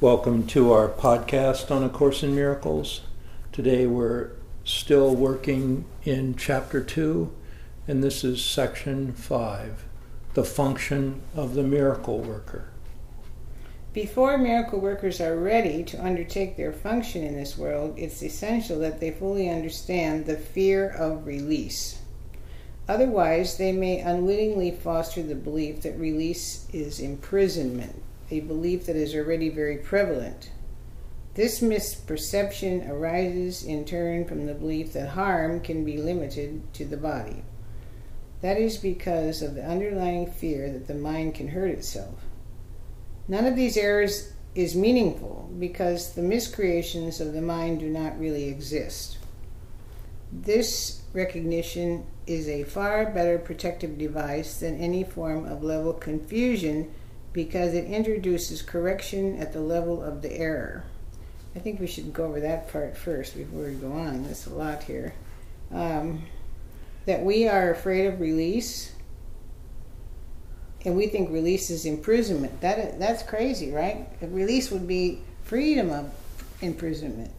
Welcome to our podcast on A Course in Miracles. Today we're still working in chapter 2, and this is section 5 The Function of the Miracle Worker. Before miracle workers are ready to undertake their function in this world, it's essential that they fully understand the fear of release. Otherwise, they may unwittingly foster the belief that release is imprisonment a belief that is already very prevalent. This misperception arises in turn from the belief that harm can be limited to the body. That is because of the underlying fear that the mind can hurt itself. None of these errors is meaningful because the miscreations of the mind do not really exist. This recognition is a far better protective device than any form of level confusion because it introduces correction at the level of the error. I think we should go over that part first before we go on. There's a lot here. Um, that we are afraid of release, and we think release is imprisonment. That that's crazy, right? Release would be freedom of imprisonment.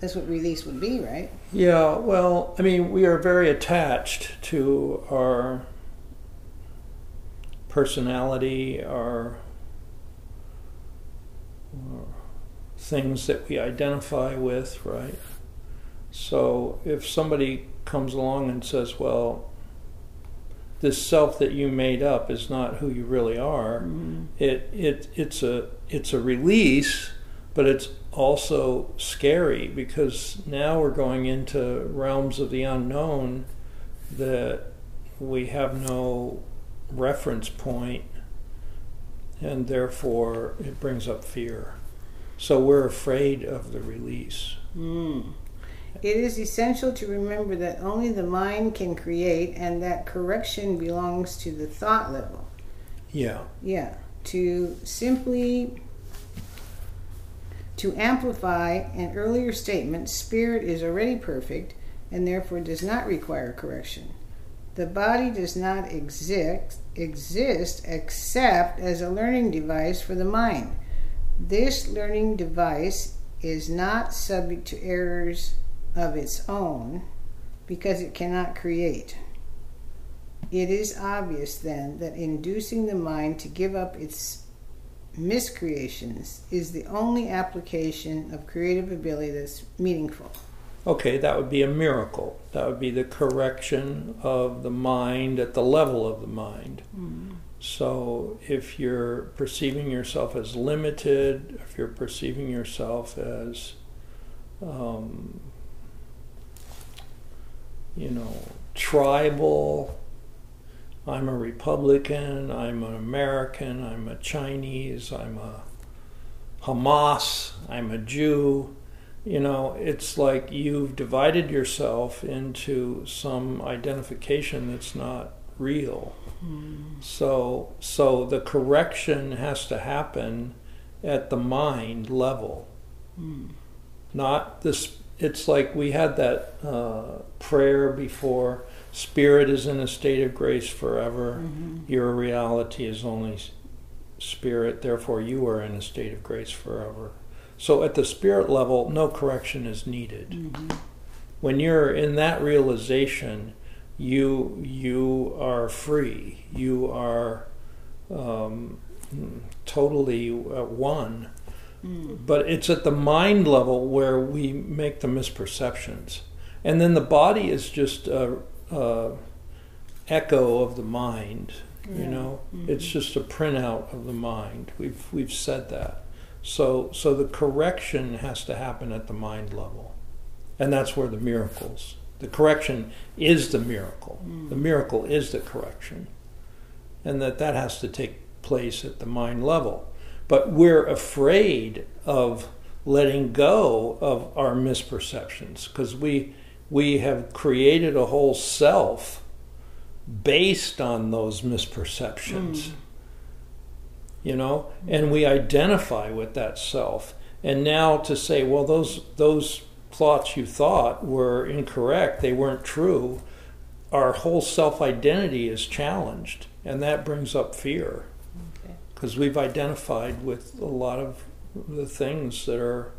That's what release would be, right? Yeah, well, I mean, we are very attached to our personality are, things that we identify with, right? So if somebody comes along and says, well, this self that you made up is not who you really are, mm-hmm. it, it, it's, a, it's a release, but it's also scary because now we're going into realms of the unknown that we have no reference point, and therefore it brings up fear. So we're afraid of the release. Mm. It is essential to remember that only the mind can create, and that correction belongs to the thought level. Yeah. Yeah. To simply to amplify an earlier statement, spirit is already perfect and therefore does not require correction. The body does not exist, exist except as a learning device for the mind. This learning device is not subject to errors of its own because it cannot create. It is obvious then that inducing the mind to give up its miscreations is the only application of creative ability that's meaningful. Okay, that would be a miracle. That would be the correction of the mind at the level of the mind. Mm. So if you're perceiving yourself as limited, if you're perceiving yourself as, um, you know, tribal, I'm a Republican, I'm an American, I'm a Chinese, I'm a Hamas, I'm a Jew you know, it's like you've divided yourself into some identification that's not real. Mm. So, so the correction has to happen at the mind level, mm. not this. It's like we had that uh, prayer before. Spirit is in a state of grace forever. Mm-hmm. Your reality is only spirit. Therefore, you are in a state of grace forever. So at the spirit level, no correction is needed. Mm-hmm. When you're in that realization, you you are free. You are um, totally uh, one. Mm. But it's at the mind level where we make the misperceptions, and then the body is just a, a echo of the mind. Yeah. You know, mm-hmm. it's just a printout of the mind. We've we've said that. So, so the correction has to happen at the mind level. And that's where the miracles, the correction is the miracle. Mm. The miracle is the correction. And that that has to take place at the mind level. But we're afraid of letting go of our misperceptions because we, we have created a whole self based on those misperceptions. Mm you know, and we identify with that self. And now to say, well, those those thoughts you thought were incorrect, they weren't true, our whole self identity is challenged, and that brings up fear. because we've identified with a lot of the things that are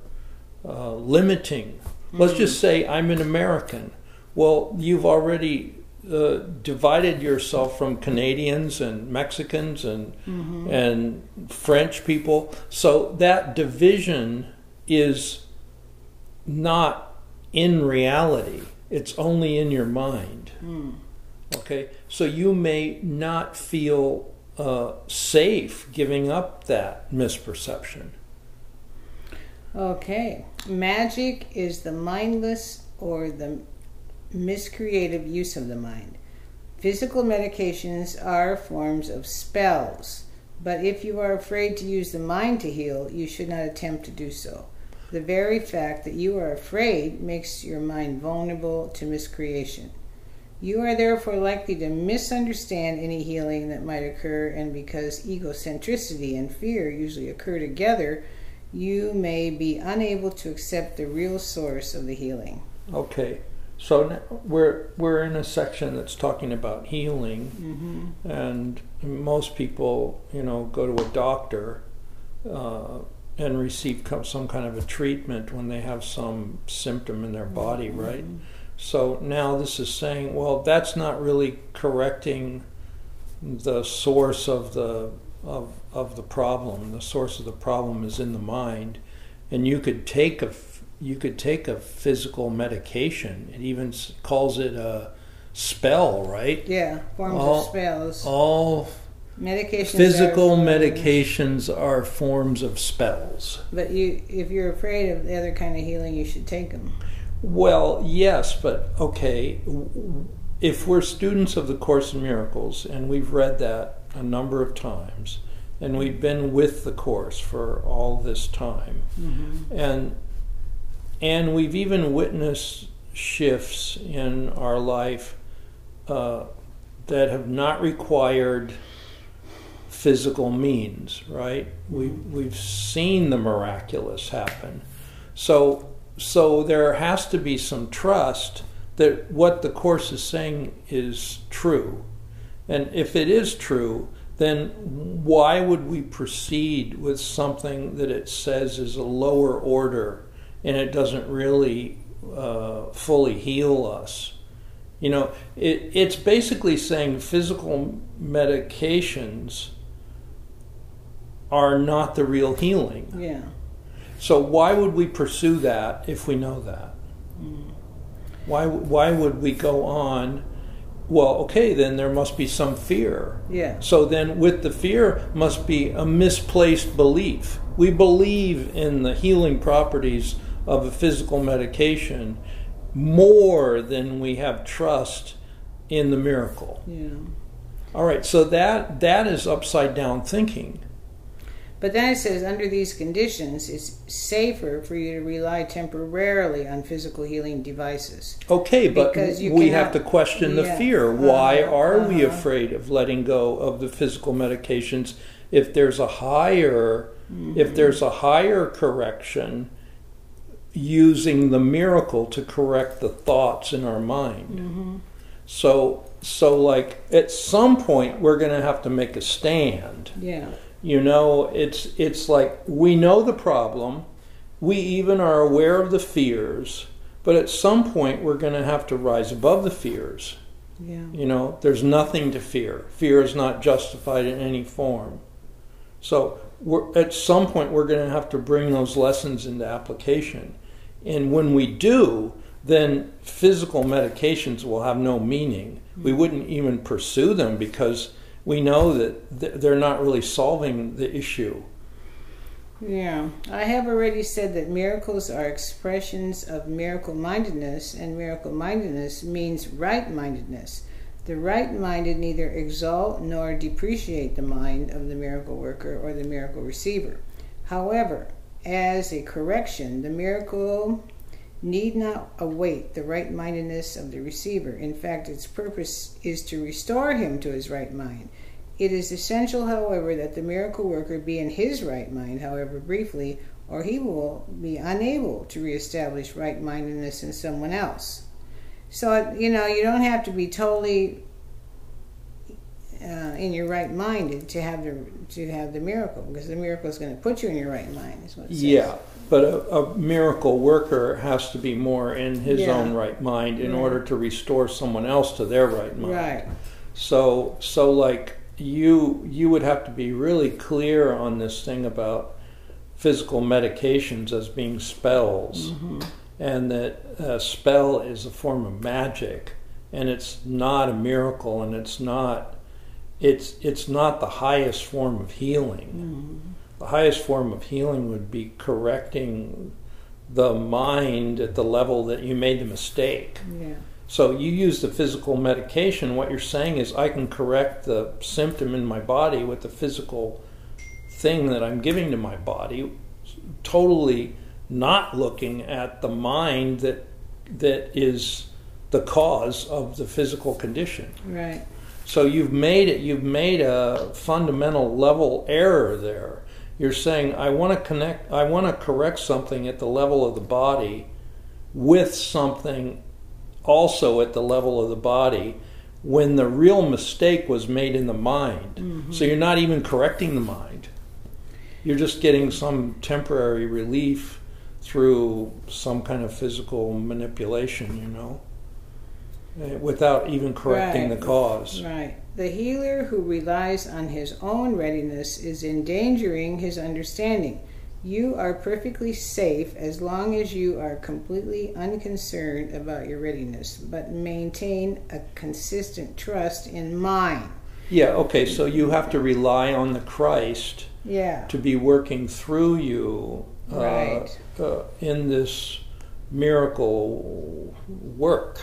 uh, limiting. Let's just say I'm an American. Well, you've already uh, divided yourself from Canadians and Mexicans and and French people. So that division is not in reality. It's only in your mind. Okay, so you may not feel uh, safe giving up that misperception. Okay. Magic is the mindless or the miscreative use of the mind. Physical medications are forms of spells, but if you are afraid to use the mind to heal, you should not attempt to do so. The very fact that you are afraid makes your mind vulnerable to miscreation. You are therefore likely to misunderstand any healing that might occur, and because egocentricity and fear usually occur together, you may be unable to accept the real source of the healing. Okay, so we're we're in a section that's talking about healing, and most people, you know, go to a doctor uh, and receive some kind of a treatment when they have some symptom in their body, right? So now this is saying, well, that's not really correcting the source of the of of the problem. The source of the problem is in the mind, and you could take a you could take a physical medication. It even calls it a spell, right? Yeah, forms All- of spells. All Medications. physical are forms- medications are forms of spells. But you, if you're afraid of the other kind of healing, you should take them. Well, yes, but okay. If we're students of the Course in Miracles, and we've read that a number of times, and we've been with the Course for all this time, mm-hmm. and and we've even witnessed shifts in our life uh, that have not required physical means, right? We we've seen the miraculous happen, so so there has to be some trust that what the course is saying is true, and if it is true, then why would we proceed with something that it says is a lower order and it doesn't really uh, fully heal us? You know, it, it's basically saying physical medications are not the real healing. Yeah. So why would we pursue that if we know that? Why why would we go on? Well, okay, then there must be some fear. Yeah. So then with the fear must be a misplaced belief. We believe in the healing properties of a physical medication more than we have trust in the miracle. Yeah. All right, so that that is upside down thinking. But then it says, under these conditions, it's safer for you to rely temporarily on physical healing devices. Okay, but Because we cannot- have to question the yeah, fear. Why uh-huh, are we uh-huh. afraid of letting go of the physical medications if there's a higher Mm-hmm. if there's a higher correction using the miracle to correct the thoughts in our mind. Mm-hmm. So so like at some point we're going to have to make a stand. Yeah. You know, it's it's like we know the problem, we even are aware of the fears, but at some point we're going to have to rise above the fears. Yeah. You know, there's nothing to fear. Fear is not justified in any form. So we're, at some point we're going to have to bring those lessons into application, and when we do, then physical medications will have no meaning. We wouldn't even pursue them because we know that they're not really solving the issue. Yeah. I have already said that miracles are expressions of miracle mindedness, and miracle mindedness means right mindedness. The right minded neither exalt nor depreciate the mind of the miracle worker or the miracle receiver. However, as a correction, the miracle need not await the right mindedness of the receiver. In fact, its purpose is to restore him to his right mind. It is essential, however, that the miracle worker be in his right mind, however briefly, or he will be unable to reestablish right mindedness in someone else. So, you know, you don't have to be totally uh, in your right mind to have the to have the miracle because the miracle is going to put you in your right mind. Is what it says. Yeah, but a, a miracle worker has to be more in his Yeah. own right mind in Right. order to restore someone else to their right mind. Right. So so like you you would have to be really clear on this thing about physical medications as being spells Mm-hmm. and that a spell is a form of magic and it's not a miracle and it's not it's it's not the highest form of healing. Mm-hmm. The highest form of healing would be correcting the mind at the level that you made the mistake. Yeah. So you use the physical medication. What you're saying is, I can correct the symptom in my body with the physical thing that I'm giving to my body, totally not looking at the mind that that is the cause of the physical condition. Right. So you've made it. You've made a fundamental level error there. You're saying I want to connect. I want to correct something at the level of the body, with something also at the level of the body, when the real mistake was made in the mind. Mm-hmm. So you're not even correcting the mind. You're just getting some temporary relief through some kind of physical manipulation. You know. Without even correcting Right. the cause. Right. The healer who relies on his own readiness is endangering his understanding. You are perfectly safe as long as you are completely unconcerned about your readiness, but maintain a consistent trust in mine. Yeah, okay, so you have to rely on the Christ Yeah. to be working through you uh, Right. uh, in this miracle work,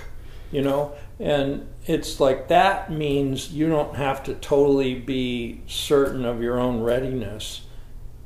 you know? And it's like that means you don't have to totally be certain of your own readiness,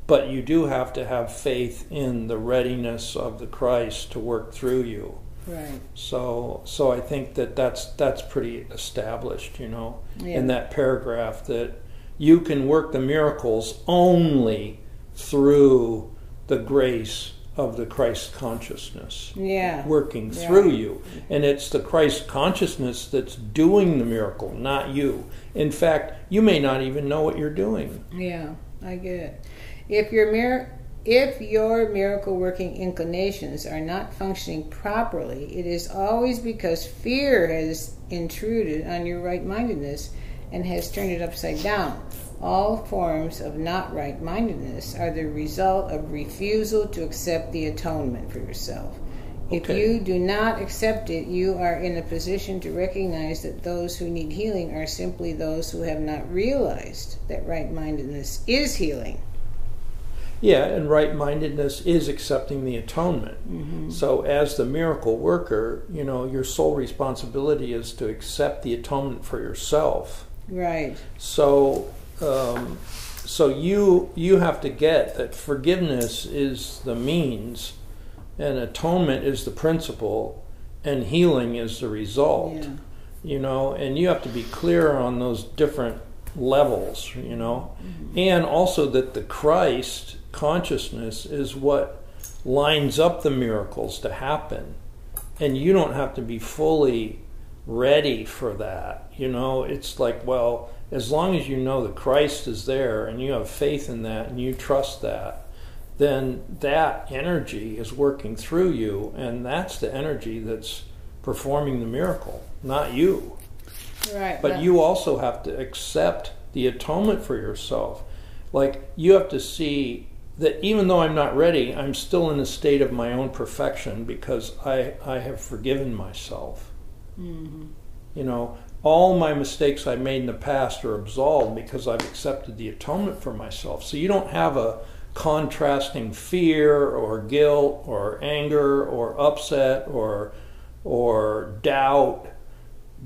but you do have to have faith in the readiness of the Christ to work through you. Right. So, so I think that that's that's pretty established, you know, Yeah. in that paragraph that you can work the miracles only through the grace of the Christ consciousness Yeah. working Yeah. through you, and it's the Christ consciousness that's doing the miracle, not you. In fact, you may not even know what you're doing. Yeah, I get it. If your mir- if your miracle working inclinations are not functioning properly, it is always because fear has intruded on your right mindedness and has turned it upside down. All forms of not right mindedness are the result of refusal to accept the atonement for yourself. If Okay. you do not accept it, you are in a position to recognize that those who need healing are simply those who have not realized that right mindedness is healing. Yeah, and right mindedness is accepting the atonement. Mm-hmm. So, as the miracle worker, you know, your sole responsibility is to accept the atonement for yourself. Right. So, um, so you you have to get that forgiveness is the means, and atonement is the principle, and healing is the result. Yeah. You know, and you have to be clear on those different levels. You know, and also that the Christ consciousness is what lines up the miracles to happen, and you don't have to be fully ready for that. You know, it's like, well, as long as you know that Christ is there and you have faith in that and you trust that, then that energy is working through you, and that's the energy that's performing the miracle, not you. Right. But you also have to accept the atonement for yourself. Like, you have to see that even though I'm not ready, I'm still in a state of my own perfection because I, I have forgiven myself. Mhm. You know, all my mistakes I made in the past are absolved because I've accepted the atonement for myself. So you don't have a contrasting fear or guilt or anger or upset or or doubt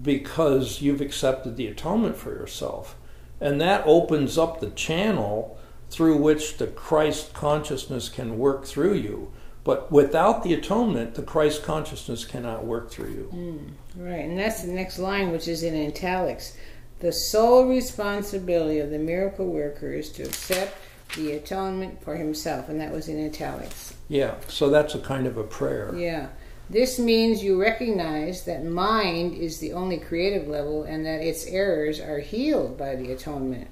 because you've accepted the atonement for yourself. And that opens up the channel through which the Christ consciousness can work through you. But without the atonement, the Christ consciousness cannot work through you. Mm, right. And that's the next line, which is in italics. The sole responsibility of the miracle worker is to accept the atonement for himself. And that was in italics. Yeah, so that's a kind of a prayer. Yeah. This means you recognize that mind is the only creative level and that its errors are healed by the atonement.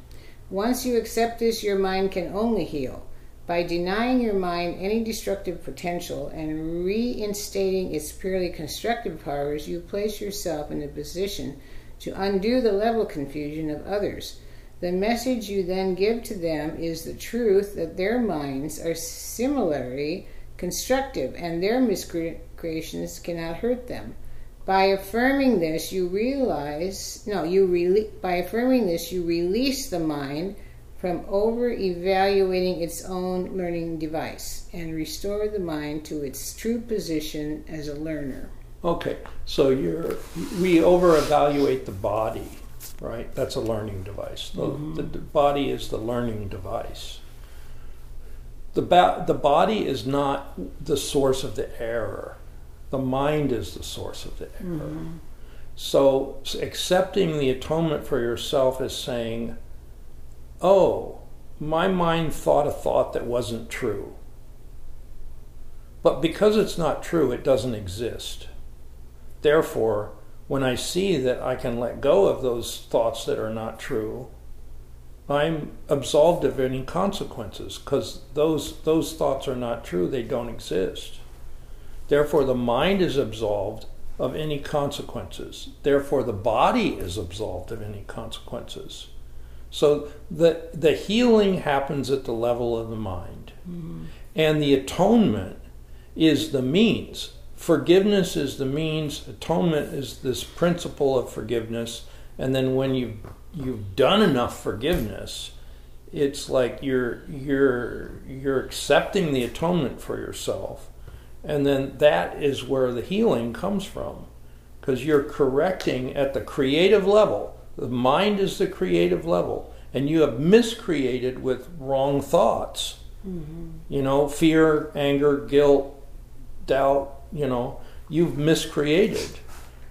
Once you accept this, your mind can only heal. By denying your mind any destructive potential and reinstating its purely constructive powers, you place yourself in a position to undo the level confusion of others. The message you then give to them is the truth that their minds are similarly constructive and their miscreations cannot hurt them. By affirming this, you realize no, you rele- by affirming this, you release the mind from over evaluating its own learning device and restore the mind to its true position as a learner. Okay, so you're we over evaluate the body, right? That's a learning device. The, mm-hmm. the, the, body is the learning device. The, ba- the body is not the source of the error. The mind is the source of the error. Mm-hmm. So accepting the atonement for yourself is saying, oh, my mind thought a thought that wasn't true. But because it's not true, it doesn't exist. Therefore, when I see that I can let go of those thoughts that are not true, I'm absolved of any consequences because those, those thoughts are not true, they don't exist. Therefore, the mind is absolved of any consequences. Therefore, the body is absolved of any consequences. So the the healing happens at the level of the mind, mm-hmm. and the atonement is the means. Forgiveness is the means. Atonement is this principle of forgiveness, and then when you you've done enough forgiveness, it's like you're you're you're accepting the atonement for yourself, and then that is where the healing comes from, because you're correcting at the creative level the mind is the creative level, and you have miscreated with wrong thoughts. Mm-hmm. You know, fear, anger, guilt, doubt. You know, you've miscreated,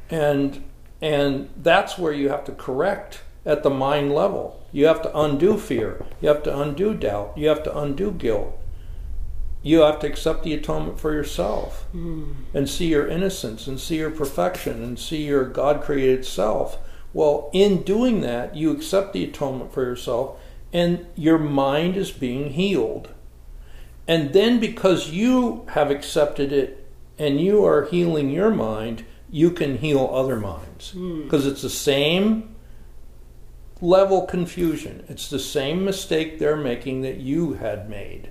and and that's where you have to correct at the mind level. You have to undo fear. You have to undo doubt. You have to undo guilt. You have to accept the atonement for yourself mm. and see your innocence and see your perfection and see your God created self well, in doing that, you accept the atonement for yourself and your mind is being healed. And then because you have accepted it and you are healing your mind, you can heal other minds. Because mm. it's the same level confusion. It's the same mistake they're making that you had made.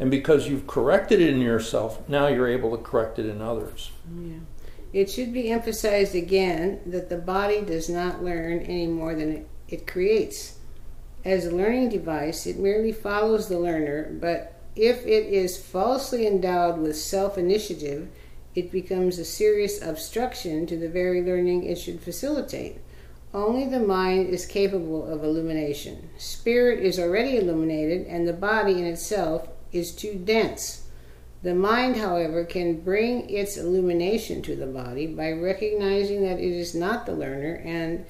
And because you've corrected it in yourself, now you're able to correct it in others. Yeah. It should be emphasized again that the body does not learn any more than it, it creates. As a learning device, it merely follows the learner, but if it is falsely endowed with self initiative, it becomes a serious obstruction to the very learning it should facilitate. Only the mind is capable of illumination. Spirit is already illuminated, and the body in itself is too dense. The mind, however, can bring its illumination to the body by recognizing that it is not the learner and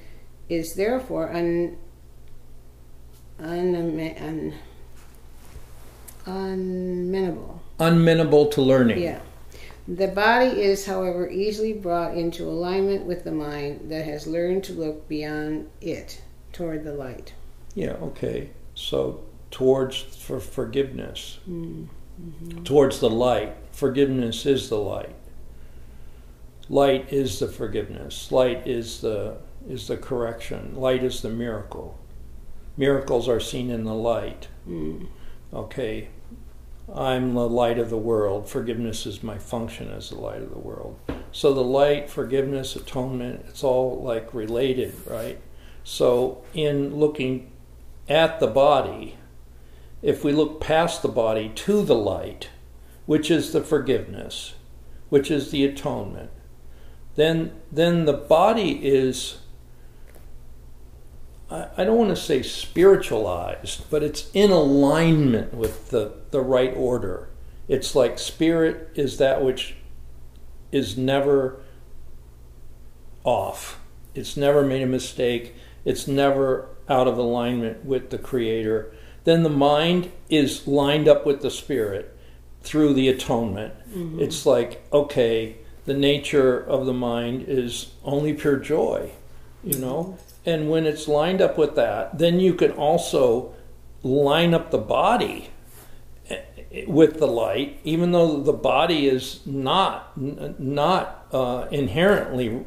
is therefore un, un, un, unmenable. Unmenable to learning. Yeah. The body is, however, easily brought into alignment with the mind that has learned to look beyond it toward the light. Yeah, okay. So towards for forgiveness. Mm mm-hmm. towards the light. Forgiveness is the light. Light is the forgiveness. Light is the is the correction. Light is the miracle. Miracles are seen in the light. Mm. Okay. I'm the light of the world. Forgiveness is my function as the light of the world. So the light, forgiveness, atonement, it's all like related, right? So in looking at the body, if we look past the body to the light, which is the forgiveness, which is the atonement, then, then the body is, I, I don't want to say spiritualized, but it's in alignment with the, the right order. It's like spirit is that which is never off. It's never made a mistake. It's never out of alignment with the Creator then the mind is lined up with the spirit through the atonement. Mm-hmm. It's like, okay, the nature of the mind is only pure joy, you know? And when it's lined up with that, then you can also line up the body eh, with the light, even though the body is not not uh, inherently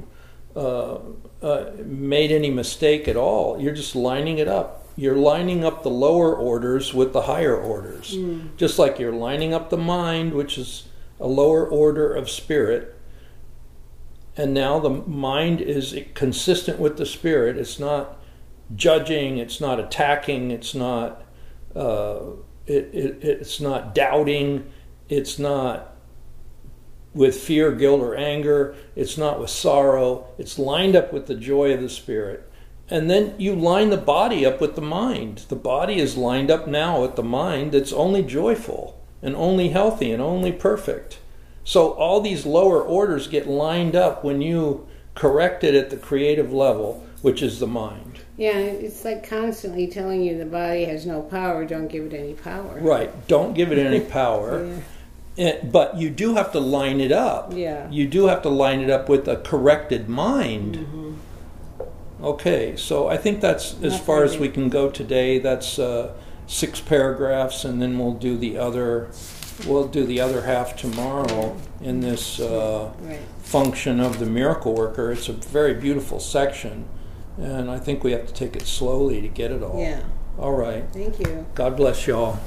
uh, uh, made any mistake at all. You're just lining it up. You're lining up the lower orders with the higher orders, mm. just like you're lining up the mind, which is a lower order of spirit, and now the mind is consistent with the spirit. It's not judging. It's not attacking. It's not. Uh, it, it, it's not doubting. It's not with fear, guilt, or anger. It's not with sorrow. It's lined up with the joy of the spirit. And then you line the body up with the mind. The body is lined up now with the mind that's only joyful and only healthy and only perfect. So all these lower orders get lined up when you correct it at the creative level, which is the mind. Yeah, it's like constantly telling you the body has no power, don't give it any power. Right, don't give it any power. yeah. It, eh, but you do have to line it up. Yeah. You do have to line it up with a corrected mind. Mm-hmm. Okay, so I think that's as Not far as we can go today. That's uh, six paragraphs, and then we'll do the other we'll do the other half tomorrow in this uh, right. function of the miracle worker. It's a very beautiful section, and I think we have to take it slowly to get it all. Yeah. All right. Thank you. God bless you all.